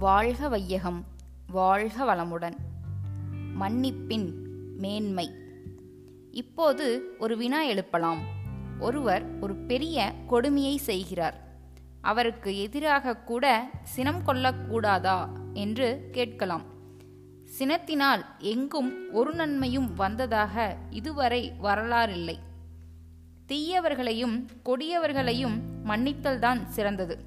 வாழ்க வையகம் வாழ்க வளமுடன். மன்னிப்பின் மேன்மை. இப்போது ஒரு வினா எழுப்பலாம். ஒருவர் ஒரு பெரிய கொடுமையை செய்கிறார். அவருக்கு எதிராக கூட சினம் கொள்ளக்கூடாதா என்று கேட்கலாம். சினத்தினால் எங்கும் ஒரு நன்மையும் வந்ததாக இதுவரை வரலாறில்லை. தீயவர்களையும் கொடியவர்களையும் மன்னித்தல்தான் சிறந்தது.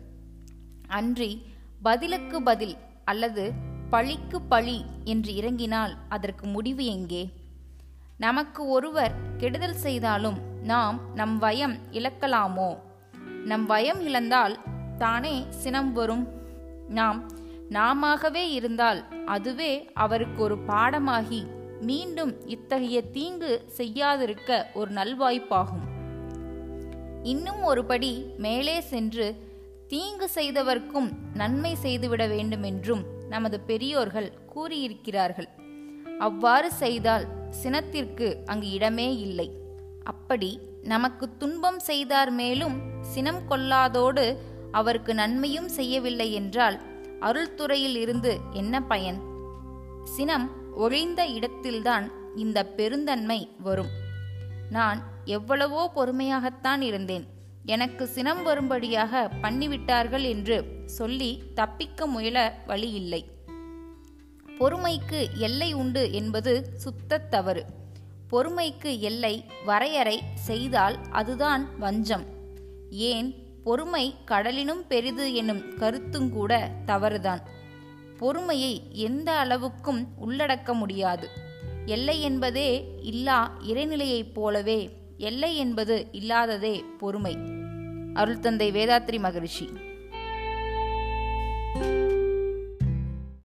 அன்றி பதிலுக்கு பதில் அல்லது பழிக்கு பழி என்று இறங்கினால் அதற்கு முடிவு எங்கே? நமக்கு ஒருவர் கெடுதல் செய்தாலும் நாம் நம் வயம் இழக்கலாமோ? நம் வயம் இழந்தால் தானே சினம் வரும்? நாம் நாமாகவே இருந்தால் அதுவே அவருக்கு ஒரு பாடமாகி மீண்டும் இத்தகைய தீங்கு செய்யாதிருக்க ஒரு நல்வாய்ப்பாகும். இன்னும் ஒருபடி மேலே சென்று தீங்கு செய்தவர்க்கும் நன்மை செய்துவிட வேண்டுமென்றும் நமது பெரியோர்கள் கூறியிருக்கிறார்கள். அவ்வாறு செய்தால் சினத்திற்கு அங்கு இடமே இல்லை. அப்படி நமக்கு துன்பம் செய்தார் மேலும் சினம் கொள்ளாதோடு அவருக்கு நன்மையும் செய்யவில்லை என்றால் அருள்துறையில் இருந்து என்ன பயன்? சினம் ஒழிந்த இடத்தில்தான் இந்த பெருந்தன்மை வரும். நான் எவ்வளவோ பொறுமையாகத்தான் இருந்தேன். எனக்கு சினம் வரும்படியாக பண்ணிவிட்டார்கள் என்று சொல்லி தப்பிக்க முயல வழியில்லை. பொறுமைக்கு எல்லை உண்டு என்பது சுத்த தவறு. பொறுமைக்கு எல்லை வரையறை செய்தால் அதுதான் வஞ்சம். ஏன்? பொறுமை கடலினும் பெரிது என்னும் கருத்துங்கூட தவறுதான். பொறுமையை எந்த அளவுக்கும் உள்ளடக்க முடியாது. எல்லை என்பதே இல்லா இறைநிலையைப் போலவே எல்லை என்பது இல்லாததே பொறுமை. அருள்தந்தை வேதாத்ரி மகரிஷி.